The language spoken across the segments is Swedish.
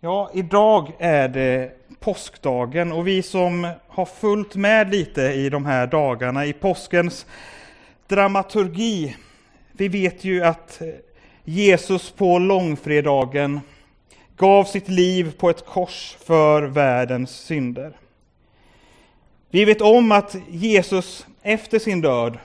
Ja, idag är det påskdagen och vi som har följt med lite i de här dagarna i påskens dramaturgi, vi vet ju att Jesus på långfredagen gav sitt liv på ett kors för världens synder. Vi vet om att Jesus efter sin död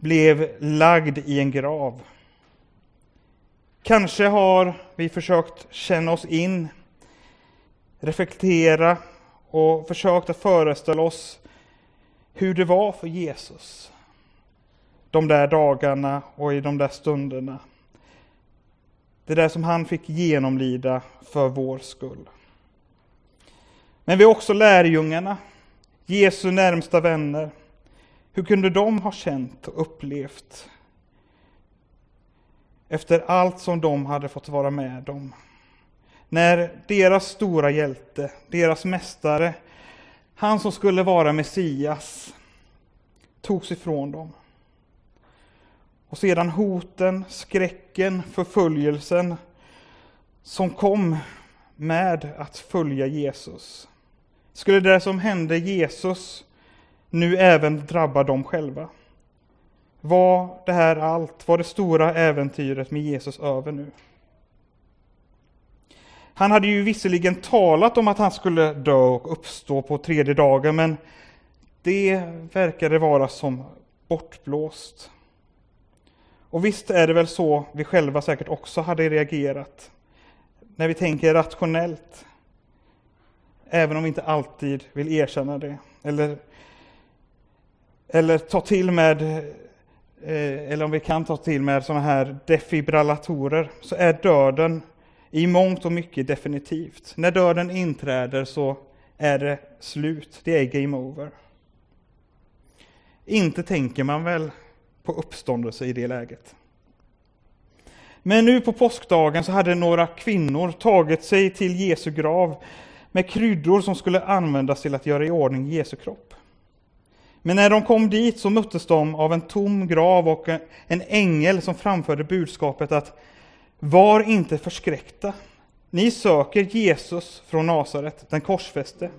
blev lagd i en grav. Kanske har vi försökt känna oss in reflektera och försökt att föreställa oss hur det var för Jesus de där dagarna och i de där stunderna. Det där som han fick genomlida för vår skull. Men vi är också lärjungarna, Jesu närmsta vänner. Hur kunde de ha känt och upplevt efter allt som de hade fått vara med om? När deras stora hjälte, deras mästare, han som skulle vara Messias, togs ifrån dem. Och sedan hoten, skräcken, förföljelsen som kom med att följa Jesus. Skulle det som hände Jesus nu även drabba dem själva? Var det här allt? Var det stora äventyret med Jesus över nu? Han hade ju visserligen talat om att han skulle dö och uppstå på tredje dagen, men det verkade vara som bortblåst. Och visst är det väl så vi själva säkert också hade reagerat, när vi tänker rationellt, även om vi inte alltid vill erkänna det, eller, eller ta till med eh, eller om vi kan ta till med sådana här defibrillatorer, så är döden i mångt och mycket definitivt. När döden inträder så är det slut, det är game over. Inte tänker man väl på uppståndelse i det läget. Men nu på påskdagen så hade några kvinnor tagit sig till Jesu grav med kryddor som skulle användas till att göra i ordning Jesu kropp. Men när de kom dit så möttes de av en tom grav och en ängel som framförde budskapet att var inte förskräckta. Ni söker Jesus från Nasaret, den korsfäste.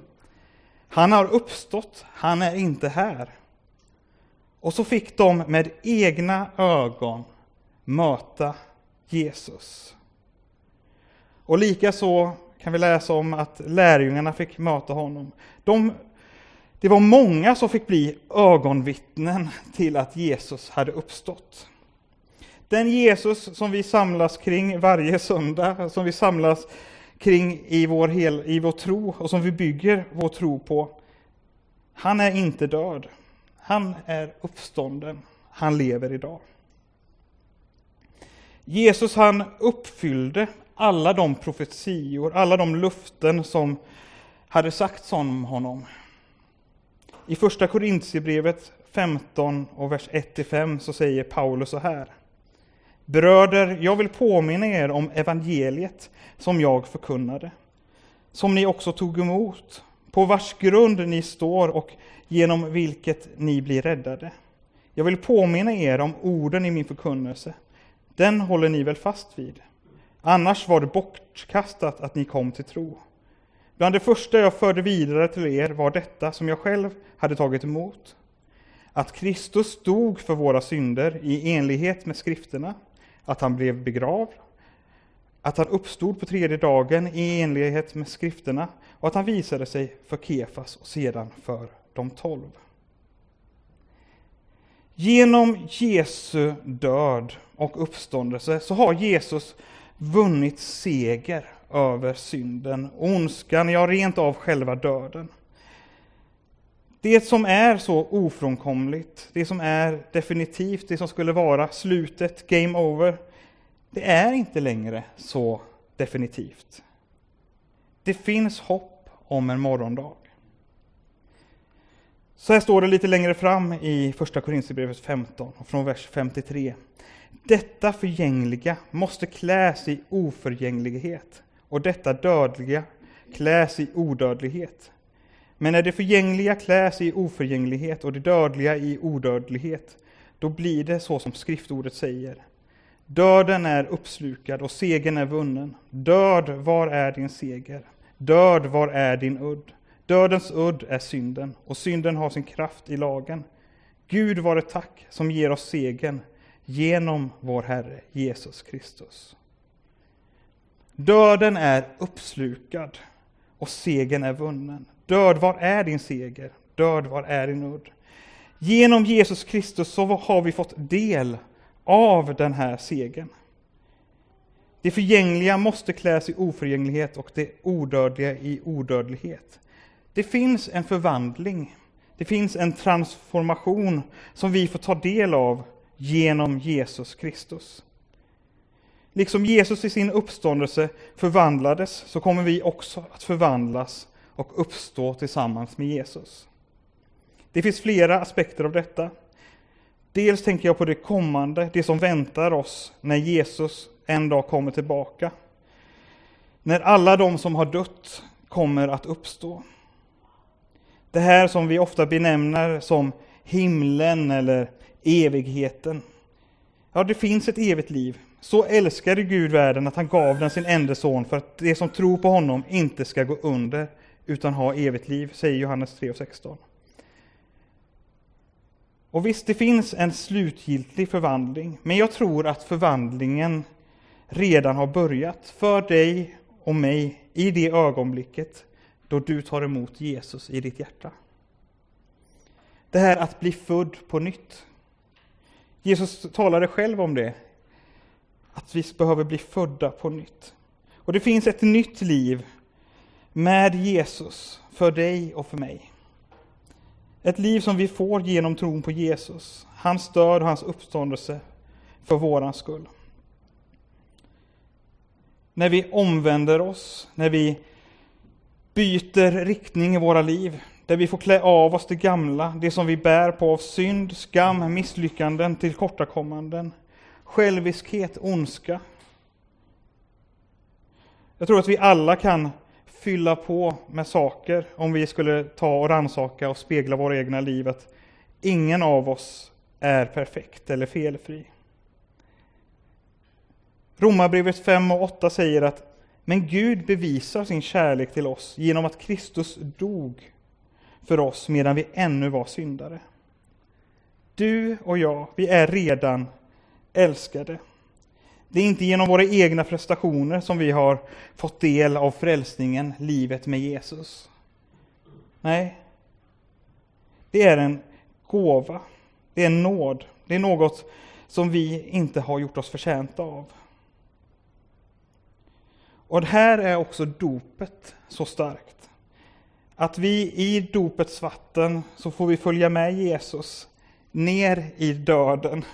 Han har uppstått, han är inte här. Och så fick de med egna ögon möta Jesus. Och likaså kan vi läsa om att lärjungarna fick möta honom. De, det var många som fick bli ögonvittnen till att Jesus hade uppstått. Den Jesus som vi samlas kring varje söndag, som vi samlas kring i vår, hel, i vår tro och som vi bygger vår tro på, han är inte död. Han är uppstånden. Han lever idag. Jesus han uppfyllde alla de profetior, alla de luften som hade sagts om honom. I första Korintierbrevet 15 och vers 1-5 så säger Paulus så här. Bröder, jag vill påminna er om evangeliet som jag förkunnade, som ni också tog emot, på vars grund ni står och genom vilket ni blir räddade. Jag vill påminna er om orden i min förkunnelse. Den håller ni väl fast vid? Annars var det bortkastat att ni kom till tro. Bland det första jag förde vidare till er var detta som jag själv hade tagit emot. Att Kristus dog för våra synder i enlighet med skrifterna att han blev begravd, att han uppstod på tredje dagen i enlighet med skrifterna och att han visade sig för Kefas och sedan för de tolv. Genom Jesu död och uppståndelse så har Jesus vunnit seger över synden, ondskan, ja rent av själva döden. Det som är så ofrånkomligt, det som är definitivt, det som skulle vara slutet, game over, det är inte längre så definitivt. Det finns hopp om en morgondag. Så här står det lite längre fram i Första Korinthierbrevet 15, från vers 53. Detta förgängliga måste kläs i oförgänglighet och detta dödliga kläs i odödlighet. Men när det förgängliga kläs i oförgänglighet och det dödliga i odödlighet, då blir det så som skriftordet säger. Döden är uppslukad och segern är vunnen. Död, var är din seger? Död, var är din udd? Dödens udd är synden, och synden har sin kraft i lagen. Gud var det tack som ger oss segern genom vår Herre Jesus Kristus. Döden är uppslukad och segern är vunnen. Död, var är din seger? Död, var är din udd? Genom Jesus Kristus så har vi fått del av den här segern. Det förgängliga måste kläs i oförgänglighet och det odödliga i odödlighet. Det finns en förvandling, det finns en transformation som vi får ta del av genom Jesus Kristus. Liksom Jesus i sin uppståndelse förvandlades så kommer vi också att förvandlas och uppstå tillsammans med Jesus. Det finns flera aspekter av detta. Dels tänker jag på det kommande, det som väntar oss när Jesus en dag kommer tillbaka. När alla de som har dött kommer att uppstå. Det här som vi ofta benämner som himlen eller evigheten. Ja, det finns ett evigt liv. Så älskade Gud världen att han gav den sin enda son för att de som tror på honom inte ska gå under utan ha evigt liv, säger Johannes 3 och 16. Och visst, det finns en slutgiltig förvandling, men jag tror att förvandlingen redan har börjat för dig och mig i det ögonblicket då du tar emot Jesus i ditt hjärta. Det här att bli född på nytt. Jesus talade själv om det, att vi behöver bli födda på nytt. Och det finns ett nytt liv med Jesus för dig och för mig. Ett liv som vi får genom tron på Jesus, hans död och hans uppståndelse för våran skull. När vi omvänder oss, när vi byter riktning i våra liv, där vi får klä av oss det gamla, det som vi bär på av synd, skam, misslyckanden, tillkortakommanden, själviskhet, ondska. Jag tror att vi alla kan fylla på med saker om vi skulle ta och ransaka och spegla våra egna liv. Att ingen av oss är perfekt eller felfri. Romarbrevet 5 och 8 säger att men Gud bevisar sin kärlek till oss genom att Kristus dog för oss medan vi ännu var syndare. Du och jag, vi är redan älskade. Det är inte genom våra egna prestationer som vi har fått del av frälsningen, livet med Jesus. Nej, det är en gåva, det är en nåd, det är något som vi inte har gjort oss förtjänta av. Och här är också dopet så starkt. Att vi i dopets vatten så får vi följa med Jesus ner i döden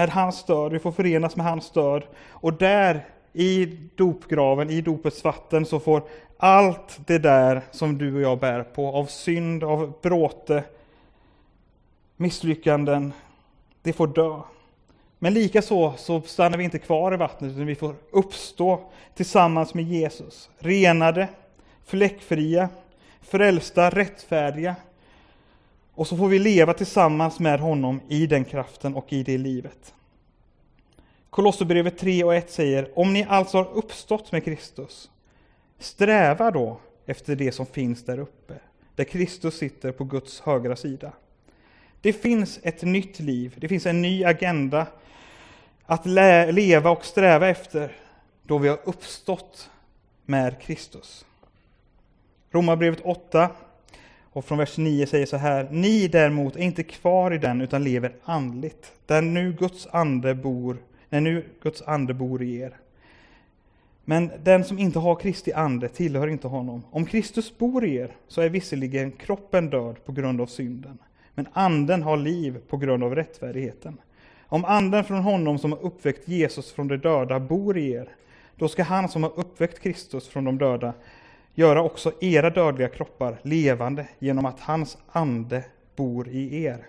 med hans död, vi får förenas med hans död. Och där i dopgraven, i dopets vatten, så får allt det där som du och jag bär på, av synd, av bråte, misslyckanden, det får dö. Men likaså så stannar vi inte kvar i vattnet, utan vi får uppstå tillsammans med Jesus. Renade, fläckfria, frälsta, rättfärdiga, och så får vi leva tillsammans med honom i den kraften och i det livet. Kolosserbrevet 3 och 1 säger, om ni alltså har uppstått med Kristus, sträva då efter det som finns där uppe, där Kristus sitter på Guds högra sida. Det finns ett nytt liv, det finns en ny agenda att leva och sträva efter då vi har uppstått med Kristus. Romarbrevet 8 och från vers 9 säger så här. Ni däremot är inte kvar i den utan lever andligt, där nu Guds ande bor, när nu Guds ande bor i er. Men den som inte har Kristi ande tillhör inte honom. Om Kristus bor i er så är visserligen kroppen död på grund av synden, men anden har liv på grund av rättfärdigheten. Om anden från honom som har uppväckt Jesus från de döda bor i er, då ska han som har uppväckt Kristus från de döda göra också era dödliga kroppar levande genom att hans ande bor i er.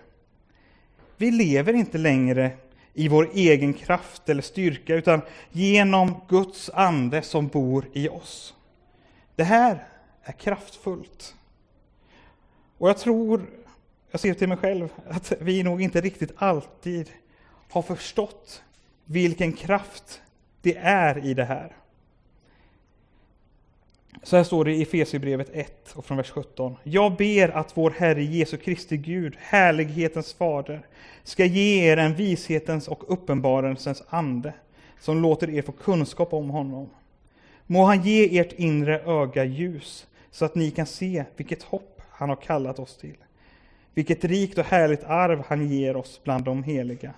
Vi lever inte längre i vår egen kraft eller styrka, utan genom Guds ande som bor i oss. Det här är kraftfullt. Och jag tror, jag ser till mig själv, att vi nog inte riktigt alltid har förstått vilken kraft det är i det här. Så här står det i Efesierbrevet 1 och från vers 17. Jag ber att vår Herre Jesu Kristi Gud, härlighetens fader, ska ge er en vishetens och uppenbarelsens ande, som låter er få kunskap om honom. Må han ge ert inre öga ljus, så att ni kan se vilket hopp han har kallat oss till. Vilket rikt och härligt arv han ger oss bland de heliga.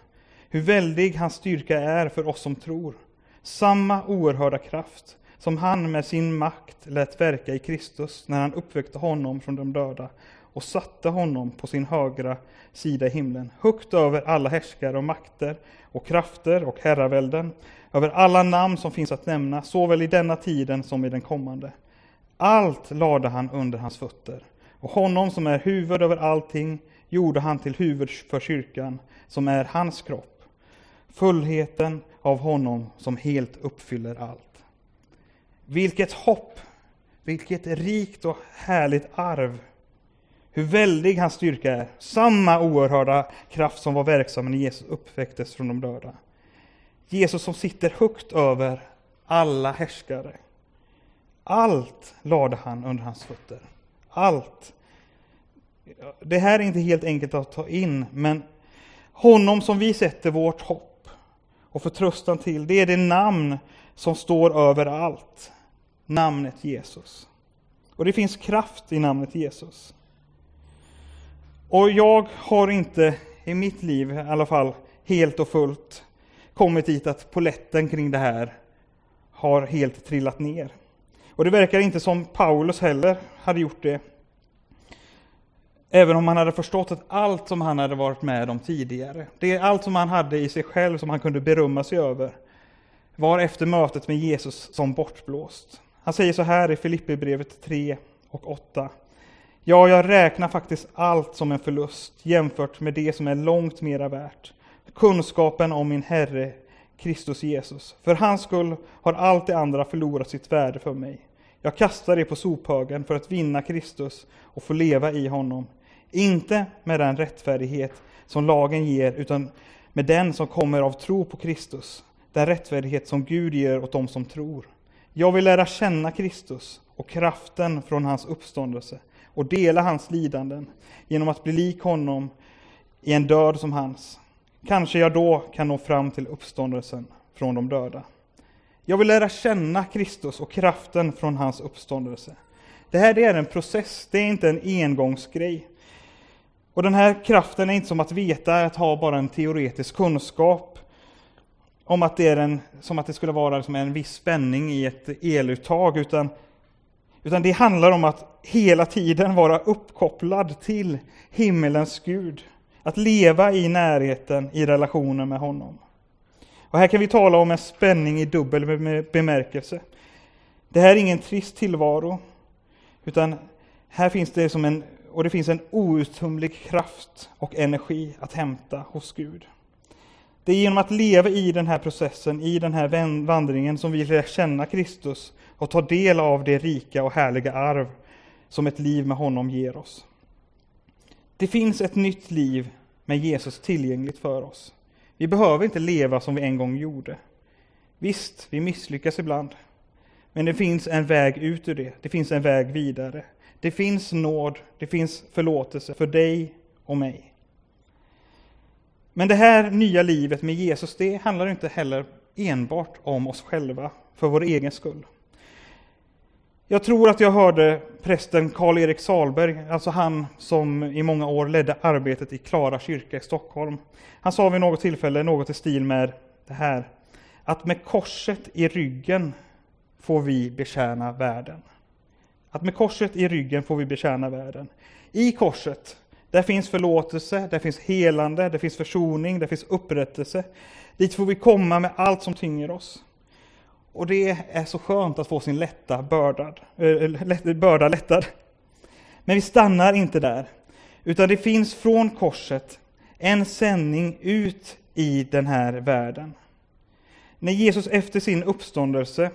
Hur väldig hans styrka är för oss som tror. Samma oerhörda kraft som han med sin makt lät verka i Kristus när han uppväckte honom från de döda och satte honom på sin högra sida i himlen, högt över alla härskare och makter och krafter och herravälden, över alla namn som finns att nämna, såväl i denna tiden som i den kommande. Allt lade han under hans fötter, och honom som är huvud över allting gjorde han till huvud för kyrkan, som är hans kropp, fullheten av honom som helt uppfyller allt. Vilket hopp, vilket rikt och härligt arv. Hur väldig hans styrka är, samma oerhörda kraft som var verksam när Jesus uppväcktes från de döda. Jesus som sitter högt över alla härskare. Allt lade han under hans fötter. Allt. Det här är inte helt enkelt att ta in, men honom som vi sätter vårt hopp och förtröstan till, det är det namn som står över allt. Namnet Jesus. Och det finns kraft i namnet Jesus. Och jag har inte i mitt liv i alla fall helt och fullt kommit dit att poletten kring det här har helt trillat ner. Och det verkar inte som Paulus heller hade gjort det. Även om han hade förstått att allt som han hade varit med om tidigare, det är allt som han hade i sig själv som han kunde berömma sig över, var efter mötet med Jesus som bortblåst. Han säger så här i Filipperbrevet 3 och 8. Ja, jag räknar faktiskt allt som en förlust jämfört med det som är långt mera värt. Kunskapen om min Herre Kristus Jesus. För hans skull har allt det andra förlorat sitt värde för mig. Jag kastar det på sophögen för att vinna Kristus och få leva i honom. Inte med den rättfärdighet som lagen ger, utan med den som kommer av tro på Kristus. Den rättfärdighet som Gud ger åt dem som tror. Jag vill lära känna Kristus och kraften från hans uppståndelse och dela hans lidanden genom att bli lik honom i en död som hans. Kanske jag då kan nå fram till uppståndelsen från de döda. Jag vill lära känna Kristus och kraften från hans uppståndelse. Det här det är en process, det är inte en engångsgrej. Och den här kraften är inte som att veta, att ha bara en teoretisk kunskap om att det, är en, som att det skulle vara liksom en viss spänning i ett eluttag, utan, utan det handlar om att hela tiden vara uppkopplad till himmelens Gud. Att leva i närheten i relationen med honom. Och här kan vi tala om en spänning i dubbel bemärkelse. Det här är ingen trist tillvaro, utan här finns det som en, och det finns en outtömlig kraft och energi att hämta hos Gud. Det är genom att leva i den här processen, i den här vandringen, som vi lär känna Kristus och ta del av det rika och härliga arv som ett liv med honom ger oss. Det finns ett nytt liv med Jesus tillgängligt för oss. Vi behöver inte leva som vi en gång gjorde. Visst, vi misslyckas ibland. Men det finns en väg ut ur det. Det finns en väg vidare. Det finns nåd, det finns förlåtelse för dig och mig. Men det här nya livet med Jesus, det handlar inte heller enbart om oss själva, för vår egen skull. Jag tror att jag hörde prästen Karl-Erik Salberg, alltså han som i många år ledde arbetet i Klara kyrka i Stockholm. Han sa vid något tillfälle något i stil med det här, att med korset i ryggen får vi betjäna världen. Att med korset i ryggen får vi betjäna världen. I korset där finns förlåtelse, där finns helande, där finns försoning, där finns upprättelse. Dit får vi komma med allt som tynger oss. Och det är så skönt att få sin lätta bördad, äh, börda lättad. Men vi stannar inte där, utan det finns från korset en sändning ut i den här världen. När Jesus efter sin uppståndelse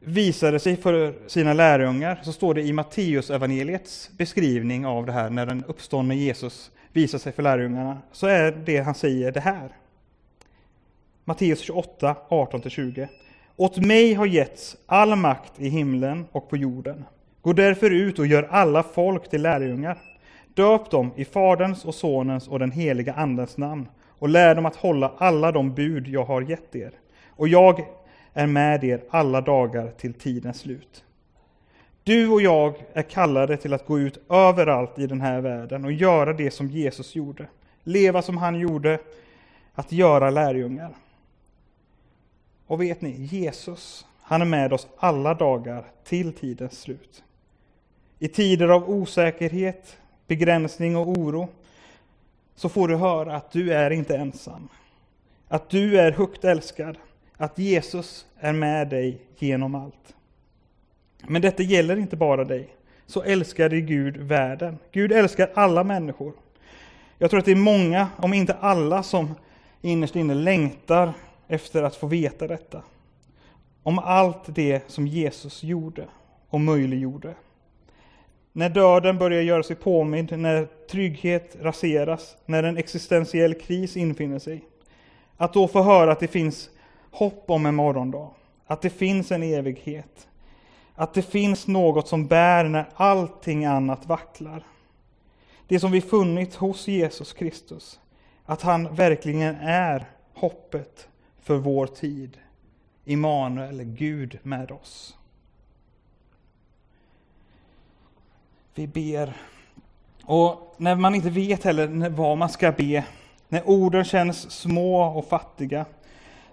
visade sig för sina lärjungar, så står det i Matteus evangeliets beskrivning av det här, när den uppståndne Jesus visar sig för lärjungarna, så är det han säger det här. Matteus 28, 18-20. Åt mig har getts all makt i himlen och på jorden. Gå därför ut och gör alla folk till lärjungar. Döp dem i Faderns och Sonens och den heliga Andens namn och lär dem att hålla alla de bud jag har gett er. Och jag är med er alla dagar till tidens slut. Du och jag är kallade till att gå ut överallt i den här världen och göra det som Jesus gjorde. Leva som han gjorde, att göra lärjungar. Och vet ni, Jesus, han är med oss alla dagar till tidens slut. I tider av osäkerhet, begränsning och oro så får du höra att du är inte ensam. Att du är högt älskad. Att Jesus är med dig genom allt. Men detta gäller inte bara dig. Så älskade Gud världen. Gud älskar alla människor. Jag tror att det är många, om inte alla, som innerst inne längtar efter att få veta detta. Om allt det som Jesus gjorde och möjliggjorde. När döden börjar göra sig påmind, när trygghet raseras, när en existentiell kris infinner sig. Att då få höra att det finns hopp om en morgondag, att det finns en evighet, att det finns något som bär när allting annat vacklar. Det som vi funnit hos Jesus Kristus, att han verkligen är hoppet för vår tid. Immanuel, Gud med oss. Vi ber. Och när man inte vet heller vad man ska be, när orden känns små och fattiga,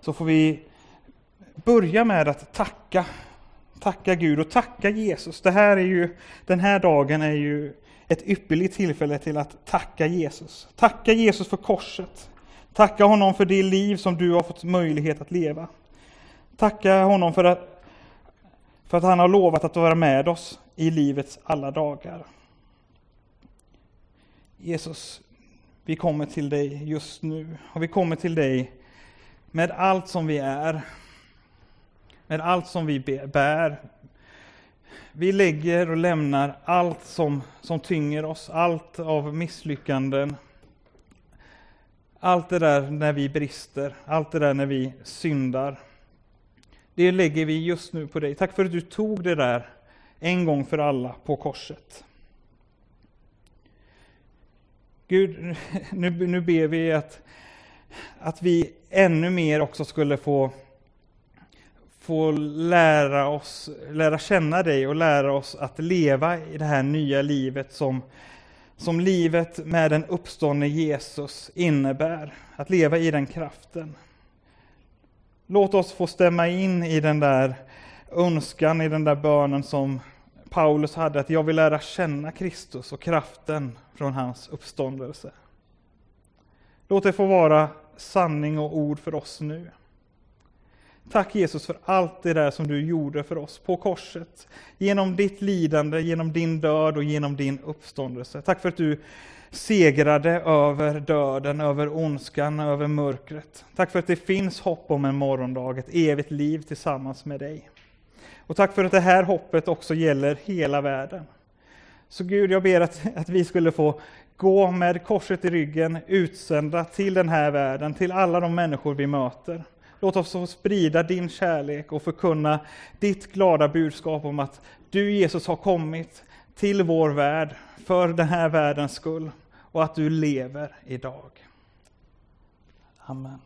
så får vi börja med att tacka. Tacka Gud och tacka Jesus. Det här är ju, den här dagen är ju ett ypperligt tillfälle till att tacka Jesus. Tacka Jesus för korset. Tacka honom för det liv som du har fått möjlighet att leva. Tacka honom för att, för att han har lovat att vara med oss i livets alla dagar. Jesus, vi kommer till dig just nu och vi kommer till dig med allt som vi är, med allt som vi bär. Vi lägger och lämnar allt som, som tynger oss, allt av misslyckanden, allt det där när vi brister, allt det där när vi syndar. Det lägger vi just nu på dig. Tack för att du tog det där en gång för alla på korset. Gud, nu, nu ber vi att, att vi ännu mer också skulle få, få lära oss, lära känna dig och lära oss att leva i det här nya livet som, som livet med den uppståndne Jesus innebär. Att leva i den kraften. Låt oss få stämma in i den där önskan, i den där bönen som Paulus hade, att jag vill lära känna Kristus och kraften från hans uppståndelse. Låt det få vara sanning och ord för oss nu. Tack Jesus för allt det där som du gjorde för oss på korset. Genom ditt lidande, genom din död och genom din uppståndelse. Tack för att du segrade över döden, över ondskan, över mörkret. Tack för att det finns hopp om en morgondag, ett evigt liv tillsammans med dig. Och tack för att det här hoppet också gäller hela världen. Så Gud, jag ber att, att vi skulle få gå med korset i ryggen, utsända till den här världen, till alla de människor vi möter. Låt oss få sprida din kärlek och förkunna ditt glada budskap om att du Jesus har kommit till vår värld för den här världens skull och att du lever idag. Amen.